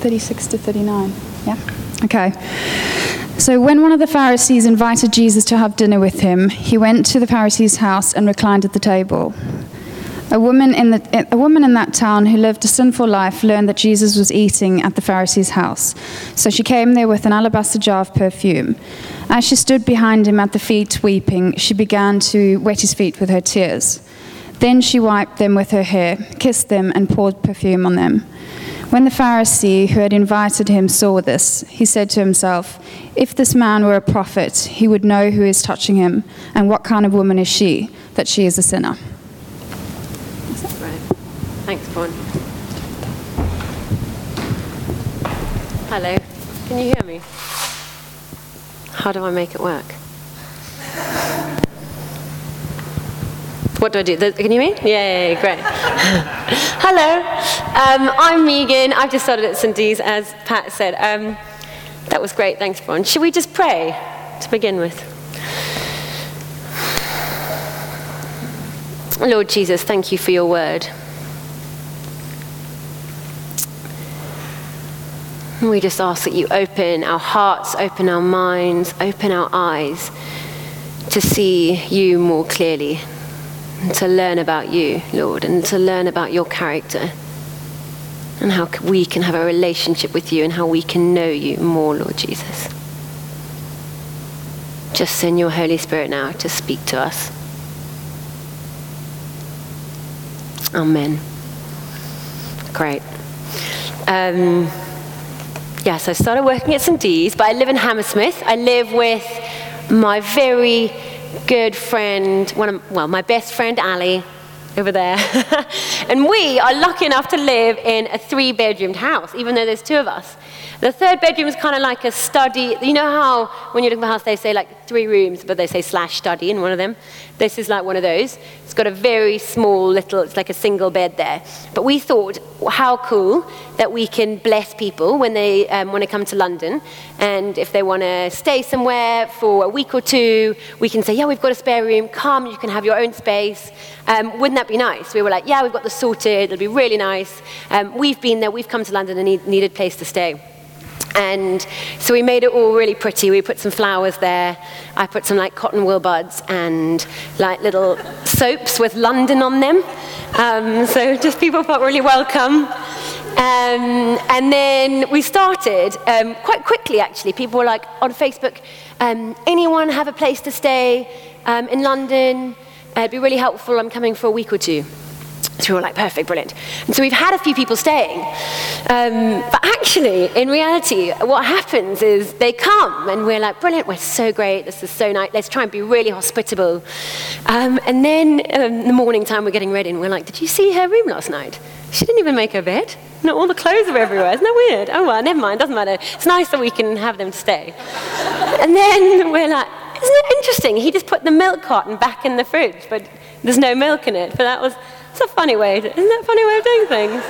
36 to 39. Yeah? Okay. So when one of the Pharisees invited Jesus to have dinner with him, he went to the Pharisee's house and reclined at the table. A woman, in the, a woman in that town who lived a sinful life learned that Jesus was eating at the Pharisee's house. So she came there with an alabaster jar of perfume. As she stood behind him at the feet weeping, she began to wet his feet with her tears. Then she wiped them with her hair, kissed them, and poured perfume on them. When the Pharisee who had invited him saw this, he said to himself, If this man were a prophet, he would know who is touching him, and what kind of woman is she, that she is a sinner. Is that right? Thanks, Paul. Hello. Can you hear me? How do I make it work? What do I do? Can you hear me? Yeah, yeah, yeah great. Hello. Um, I'm Megan. I've just started at St. D's, as Pat said. Um, that was great. Thanks, Bron. Should we just pray to begin with? Lord Jesus, thank you for your word. We just ask that you open our hearts, open our minds, open our eyes to see you more clearly, to learn about you, Lord, and to learn about your character, and how we can have a relationship with you and how we can know you more, Lord Jesus. Just send your Holy Spirit now to speak to us. Amen. Great. Um, yes, I started working at St. D's, but I live in Hammersmith. I live with my very good friend, one of, well, my best friend, Ali, over there. and we are lucky enough to live in a three bedroomed house, even though there's two of us. The third bedroom is kind of like a study. You know how when you look at a house, they say like three rooms, but they say slash study in one of them? This is like one of those. It's got a very small little, it's like a single bed there. But we thought, how cool that we can bless people when they um, want to come to London. And if they want to stay somewhere for a week or two, we can say, yeah, we've got a spare room. Come, you can have your own space. Um, wouldn't that be nice? We were like, yeah, we've got this sorted. It'll be really nice. Um, we've been there. We've come to London and need, needed a place to stay. And so we made it all really pretty. We put some flowers there. I put some like cotton wool buds and like little soaps with London on them. Um, so just people felt really welcome. Um, and then we started um, quite quickly, actually. People were like on Facebook, um, anyone have a place to stay um, in London? Uh, it'd be really helpful. I'm coming for a week or two. So we were like, perfect, brilliant. And so we've had a few people staying. Um, but actually, in reality, what happens is they come and we're like, brilliant, we're so great, this is so nice, let's try and be really hospitable. Um, and then um, the morning time, we're getting ready and we're like, did you see her room last night? She didn't even make her bed. No, all the clothes are everywhere. Isn't that weird? Oh, well, never mind, doesn't matter. It's nice that we can have them stay. and then we're like, isn't it interesting? He just put the milk carton back in the fridge, but there's no milk in it. But that was it's a funny way, isn't that a funny way of doing things?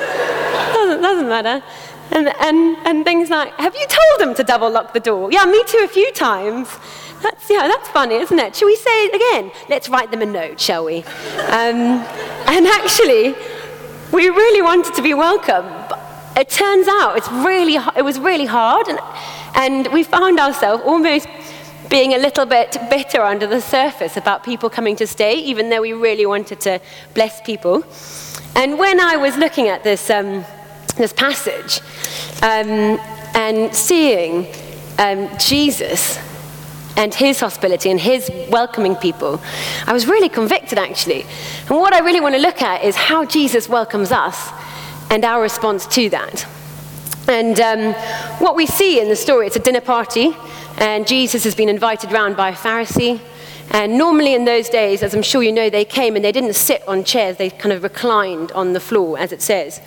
Doesn't, doesn't matter. And, and, and things like, have you told them to double lock the door? Yeah, me too, a few times. That's, yeah, that's funny, isn't it? Shall we say it again? Let's write them a note, shall we? Um, and actually, we really wanted to be welcome. But it turns out it's really, it was really hard, and, and we found ourselves almost being a little bit bitter under the surface about people coming to stay, even though we really wanted to bless people. And when I was looking at this, um, this passage um, and seeing um, Jesus and his hospitality and his welcoming people, I was really convicted actually. And what I really want to look at is how Jesus welcomes us and our response to that. And um, what we see in the story, it's a dinner party, and Jesus has been invited round by a Pharisee. And normally in those days, as I'm sure you know, they came and they didn't sit on chairs, they kind of reclined on the floor, as it says.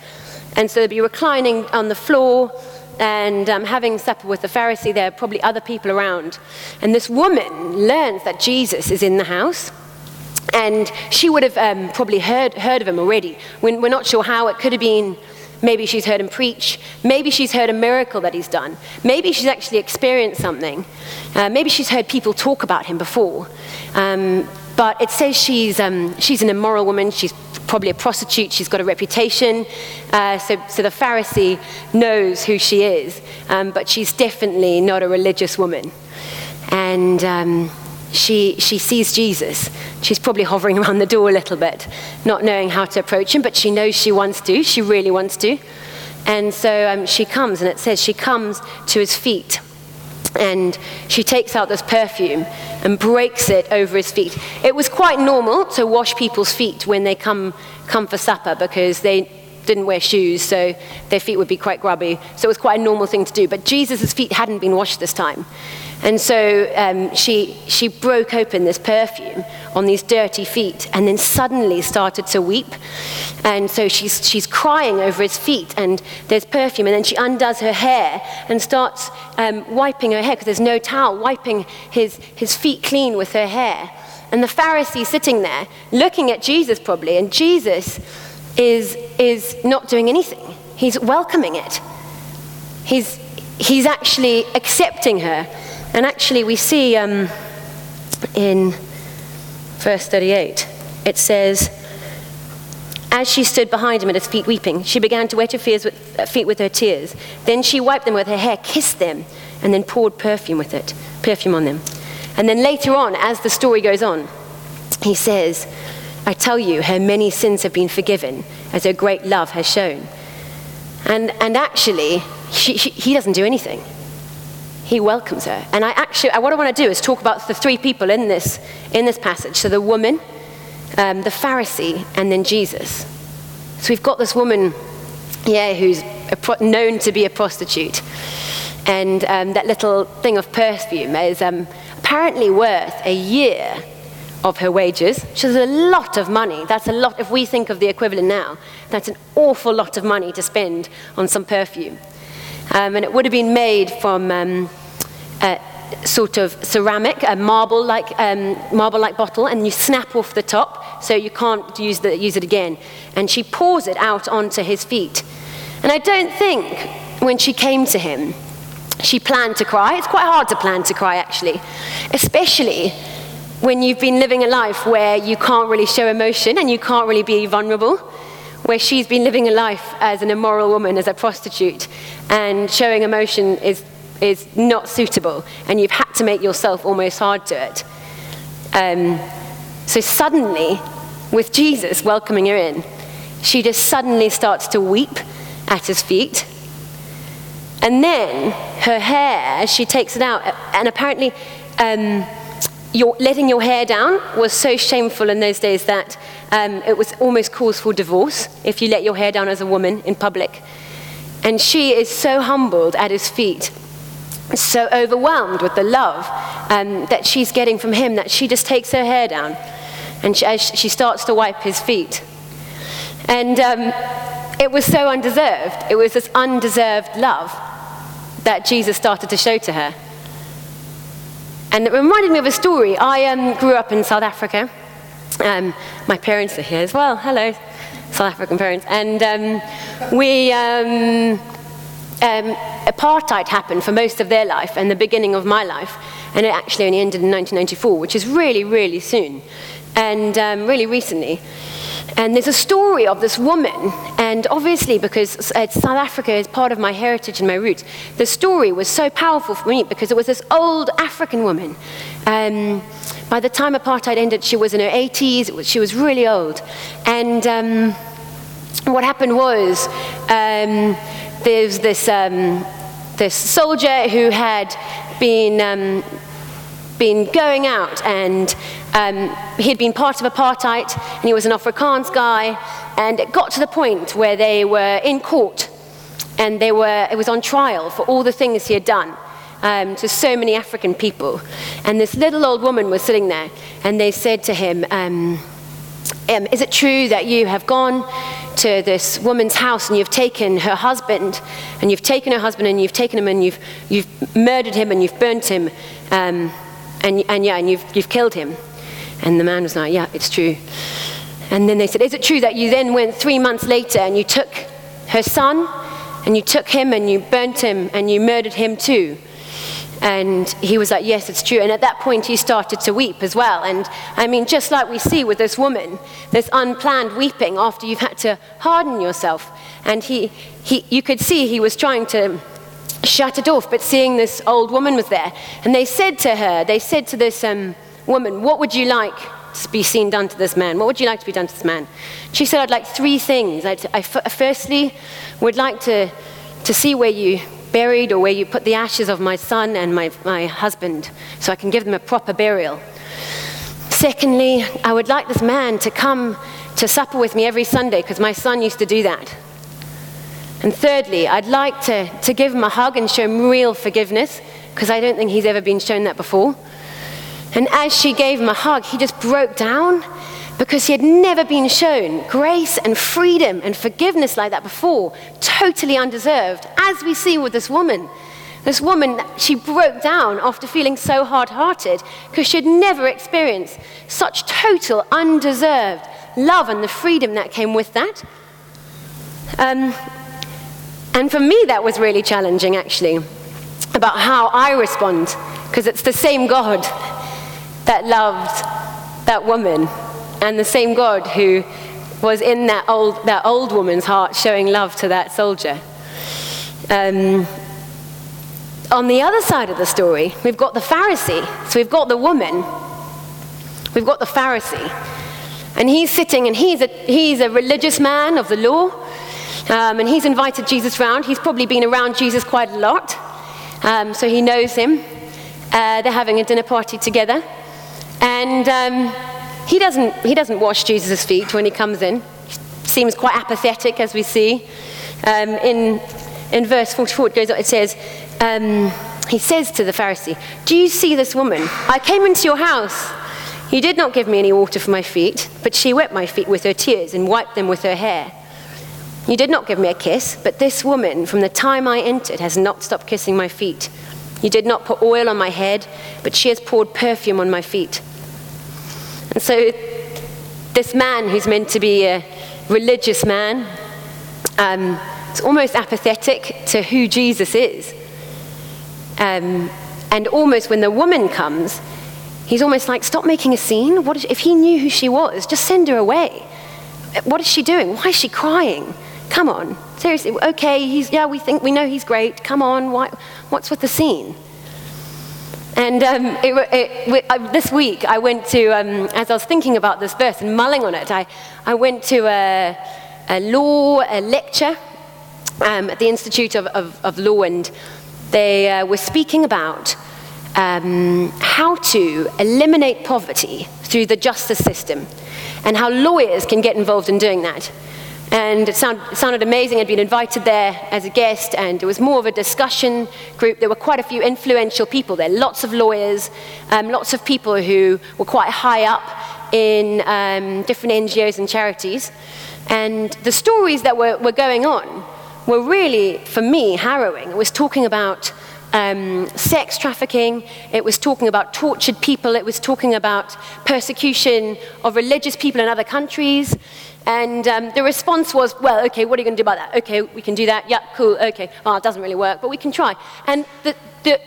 And so they'd be reclining on the floor and um, having supper with the Pharisee. There are probably other people around. And this woman learns that Jesus is in the house. And she would have um, probably heard, heard of him already. We're, we're not sure how. It could have been Maybe she's heard him preach. Maybe she's heard a miracle that he's done. Maybe she's actually experienced something. Uh, maybe she's heard people talk about him before. Um, but it says she's, um, she's an immoral woman. She's probably a prostitute. She's got a reputation. Uh, so, so the Pharisee knows who she is, um, but she's definitely not a religious woman. And um, she, she sees Jesus. She's probably hovering around the door a little bit, not knowing how to approach him, but she knows she wants to. She really wants to. And so um, she comes, and it says she comes to his feet. And she takes out this perfume and breaks it over his feet. It was quite normal to wash people's feet when they come, come for supper because they didn't wear shoes, so their feet would be quite grubby. So it was quite a normal thing to do. But Jesus' feet hadn't been washed this time. And so um, she, she broke open this perfume on these dirty feet and then suddenly started to weep. And so she's, she's crying over his feet, and there's perfume. And then she undoes her hair and starts um, wiping her hair because there's no towel, wiping his, his feet clean with her hair. And the Pharisee sitting there looking at Jesus, probably, and Jesus is, is not doing anything. He's welcoming it. He's, he's actually accepting her and actually, we see um, in verse 38, it says, As she stood behind him at his feet weeping, she began to wet her with, uh, feet with her tears. Then she wiped them with her hair, kissed them, and then poured perfume with it, perfume on them. And then later on, as the story goes on, he says, I tell you, her many sins have been forgiven, as her great love has shown. And, and actually, she, she, he doesn't do anything he welcomes her. And I actually, what I want to do is talk about the three people in this, in this passage. So the woman, um, the Pharisee, and then Jesus. So we've got this woman, yeah, who's pro- known to be a prostitute. And um, that little thing of perfume is um, apparently worth a year of her wages, which is a lot of money. That's a lot, if we think of the equivalent now, that's an awful lot of money to spend on some perfume. Um, and it would have been made from um, a sort of ceramic, a marble-like um, marble-like bottle, and you snap off the top so you can't use, the, use it again. And she pours it out onto his feet. And I don't think when she came to him, she planned to cry. It's quite hard to plan to cry, actually, especially when you've been living a life where you can't really show emotion and you can't really be vulnerable where she's been living a life as an immoral woman, as a prostitute, and showing emotion is, is not suitable, and you've had to make yourself almost hard to it. Um, so suddenly, with Jesus welcoming her in, she just suddenly starts to weep at his feet. And then her hair, as she takes it out, and apparently um, your, letting your hair down was so shameful in those days that um, it was almost cause for divorce if you let your hair down as a woman in public. And she is so humbled at his feet, so overwhelmed with the love um, that she's getting from him that she just takes her hair down and she, she starts to wipe his feet. And um, it was so undeserved. It was this undeserved love that Jesus started to show to her. And it reminded me of a story. I um, grew up in South Africa. Um, my parents are here as well. Hello, South African parents. And um, we, um, um, apartheid happened for most of their life and the beginning of my life. And it actually only ended in 1994, which is really, really soon. And um, really recently. And there's a story of this woman, and obviously, because South Africa is part of my heritage and my roots, the story was so powerful for me because it was this old African woman. Um, by the time apartheid ended, she was in her 80s, she was really old. And um, what happened was um, there's this, um, this soldier who had been um, been going out and um, he'd been part of apartheid and he was an Afrikaans guy. And it got to the point where they were in court and they were, it was on trial for all the things he had done um, to so many African people. And this little old woman was sitting there and they said to him, um, um, Is it true that you have gone to this woman's house and you've taken her husband and you've taken her husband and you've taken him and you've, you've murdered him and you've burnt him? Um, and, and yeah, and you've, you've killed him. And the man was like, yeah, it's true. And then they said, is it true that you then went three months later and you took her son and you took him and you burnt him and you murdered him too? And he was like, Yes, it's true. And at that point, he started to weep as well. And I mean, just like we see with this woman, this unplanned weeping after you've had to harden yourself. And he, he, you could see he was trying to shut it off, but seeing this old woman was there. And they said to her, They said to this um, woman, What would you like to be seen done to this man? What would you like to be done to this man? She said, I'd like three things. I'd, I f- firstly would like to, to see where you buried or where you put the ashes of my son and my, my husband so I can give them a proper burial. Secondly, I would like this man to come to supper with me every Sunday because my son used to do that. And thirdly, I'd like to, to give him a hug and show him real forgiveness because I don't think he's ever been shown that before. And as she gave him a hug, he just broke down because he had never been shown grace and freedom and forgiveness like that before, totally undeserved, as we see with this woman. This woman, she broke down after feeling so hard hearted because she had never experienced such total undeserved love and the freedom that came with that. Um, and for me, that was really challenging, actually, about how I respond, because it's the same God that loved that woman and the same God who was in that old, that old woman's heart showing love to that soldier. Um, on the other side of the story, we've got the Pharisee. So we've got the woman, we've got the Pharisee. And he's sitting and he's a, he's a religious man of the law. Um, and he's invited Jesus round. He's probably been around Jesus quite a lot. Um, so he knows him. Uh, they're having a dinner party together. And um, he doesn't, he doesn't wash Jesus' feet when he comes in. Seems quite apathetic, as we see. Um, in, in verse 44, it goes on, it says, um, he says to the Pharisee, Do you see this woman? I came into your house. You did not give me any water for my feet, but she wet my feet with her tears and wiped them with her hair. You did not give me a kiss, but this woman, from the time I entered, has not stopped kissing my feet. You did not put oil on my head, but she has poured perfume on my feet. And so, this man who's meant to be a religious man um, is almost apathetic to who Jesus is. Um, and almost when the woman comes, he's almost like, Stop making a scene. What if he knew who she was, just send her away. What is she doing? Why is she crying? Come on. Seriously, okay, he's, yeah, we think we know he's great. Come on, why, what's with the scene? And um, it, it, it, this week, I went to, um, as I was thinking about this verse and mulling on it, I, I went to a, a law a lecture um, at the Institute of, of, of Law, and they uh, were speaking about um, how to eliminate poverty through the justice system and how lawyers can get involved in doing that. And it, sound, it, sounded amazing. I'd been invited there as a guest, and it was more of a discussion group. There were quite a few influential people there, lots of lawyers, um, lots of people who were quite high up in um, different NGOs and charities. And the stories that were, were going on were really, for me, harrowing. It was talking about um, sex trafficking, it was talking about tortured people, it was talking about persecution of religious people in other countries. And um, the response was, well, okay, what are you going to do about that? Okay, we can do that. Yeah, cool, okay. Oh, it doesn't really work, but we can try. And the, the,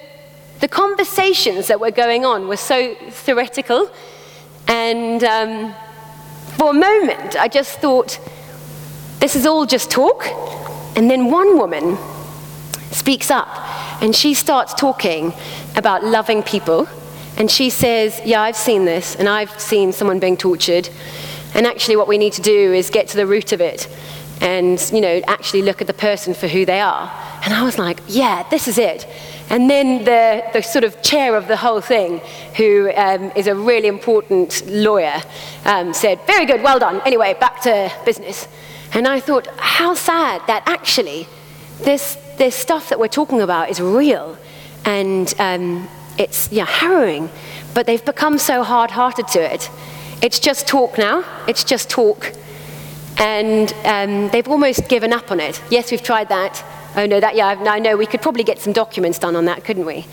the conversations that were going on were so theoretical. And um, for a moment, I just thought, this is all just talk. And then one woman speaks up and she starts talking about loving people. And she says, Yeah, I've seen this, and I've seen someone being tortured. And actually, what we need to do is get to the root of it and, you know, actually look at the person for who they are. And I was like, yeah, this is it. And then the, the sort of chair of the whole thing, who um, is a really important lawyer, um, said, very good, well done. Anyway, back to business. And I thought, how sad that actually this, this stuff that we're talking about is real. And um, it's yeah, harrowing. But they've become so hard hearted to it it's just talk now. It's just talk. And um, they've almost given up on it. Yes, we've tried that. Oh, no, that, yeah, I know. We could probably get some documents done on that, couldn't we?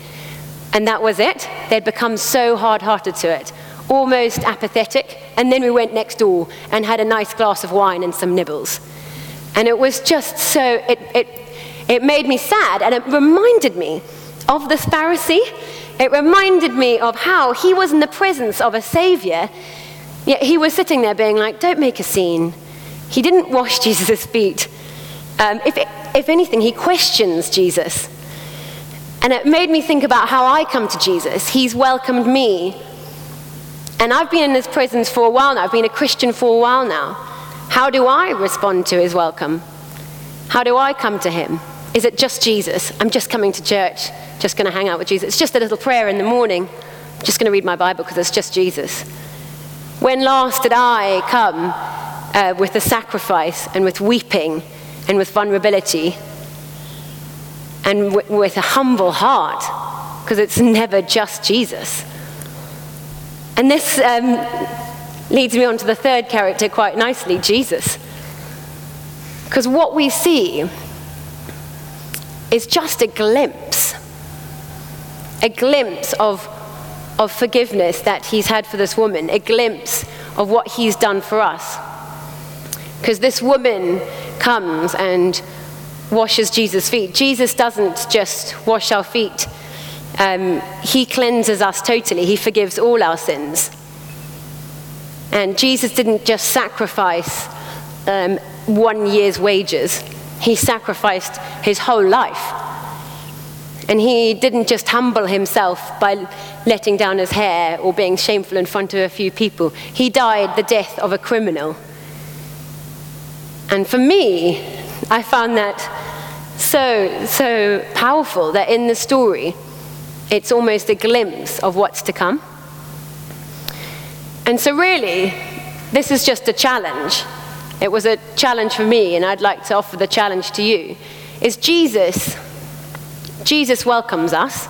And that was it. They'd become so hard hearted to it, almost apathetic. And then we went next door and had a nice glass of wine and some nibbles. And it was just so, it, it, it made me sad. And it reminded me of this Pharisee. It reminded me of how he was in the presence of a Savior, yet he was sitting there being like, Don't make a scene. He didn't wash Jesus' feet. Um, if, if anything, he questions Jesus. And it made me think about how I come to Jesus. He's welcomed me. And I've been in his presence for a while now. I've been a Christian for a while now. How do I respond to his welcome? How do I come to him? Is it just Jesus? I'm just coming to church, just going to hang out with Jesus. It's just a little prayer in the morning. I'm just going to read my Bible because it's just Jesus. When last did I come uh, with a sacrifice and with weeping and with vulnerability and w- with a humble heart? Because it's never just Jesus. And this um, leads me on to the third character quite nicely Jesus. Because what we see is just a glimpse, a glimpse of, of forgiveness that he's had for this woman, a glimpse of what he's done for us. Because this woman comes and washes Jesus' feet. Jesus doesn't just wash our feet, um, he cleanses us totally, he forgives all our sins. And Jesus didn't just sacrifice um, one year's wages, he sacrificed his whole life. And he didn't just humble himself by letting down his hair or being shameful in front of a few people. He died the death of a criminal. And for me, I found that so, so powerful that in the story, it's almost a glimpse of what's to come. And so, really, this is just a challenge. It was a challenge for me, and I'd like to offer the challenge to you. Is Jesus, Jesus welcomes us.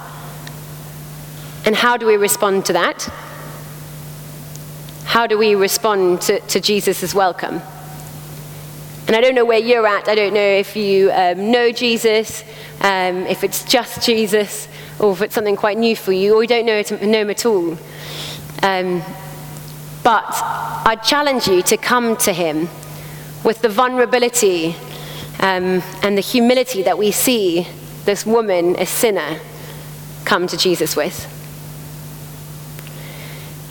And how do we respond to that? How do we respond to, to Jesus' welcome? And I don't know where you're at. I don't know if you um, know Jesus, um, if it's just Jesus, or if it's something quite new for you, or you don't know, it, know him at all. Um, but I challenge you to come to him with the vulnerability um, and the humility that we see this woman, a sinner, come to Jesus with.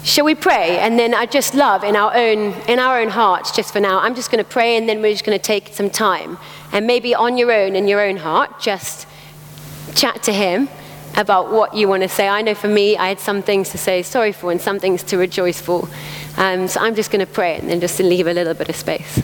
Shall we pray? And then I just love in our own in our own hearts, just for now, I'm just going to pray and then we're just going to take some time. And maybe on your own, in your own heart, just chat to him about what you want to say. I know for me, I had some things to say sorry for and some things to rejoice for. Um, so I'm just going to pray and then just leave a little bit of space.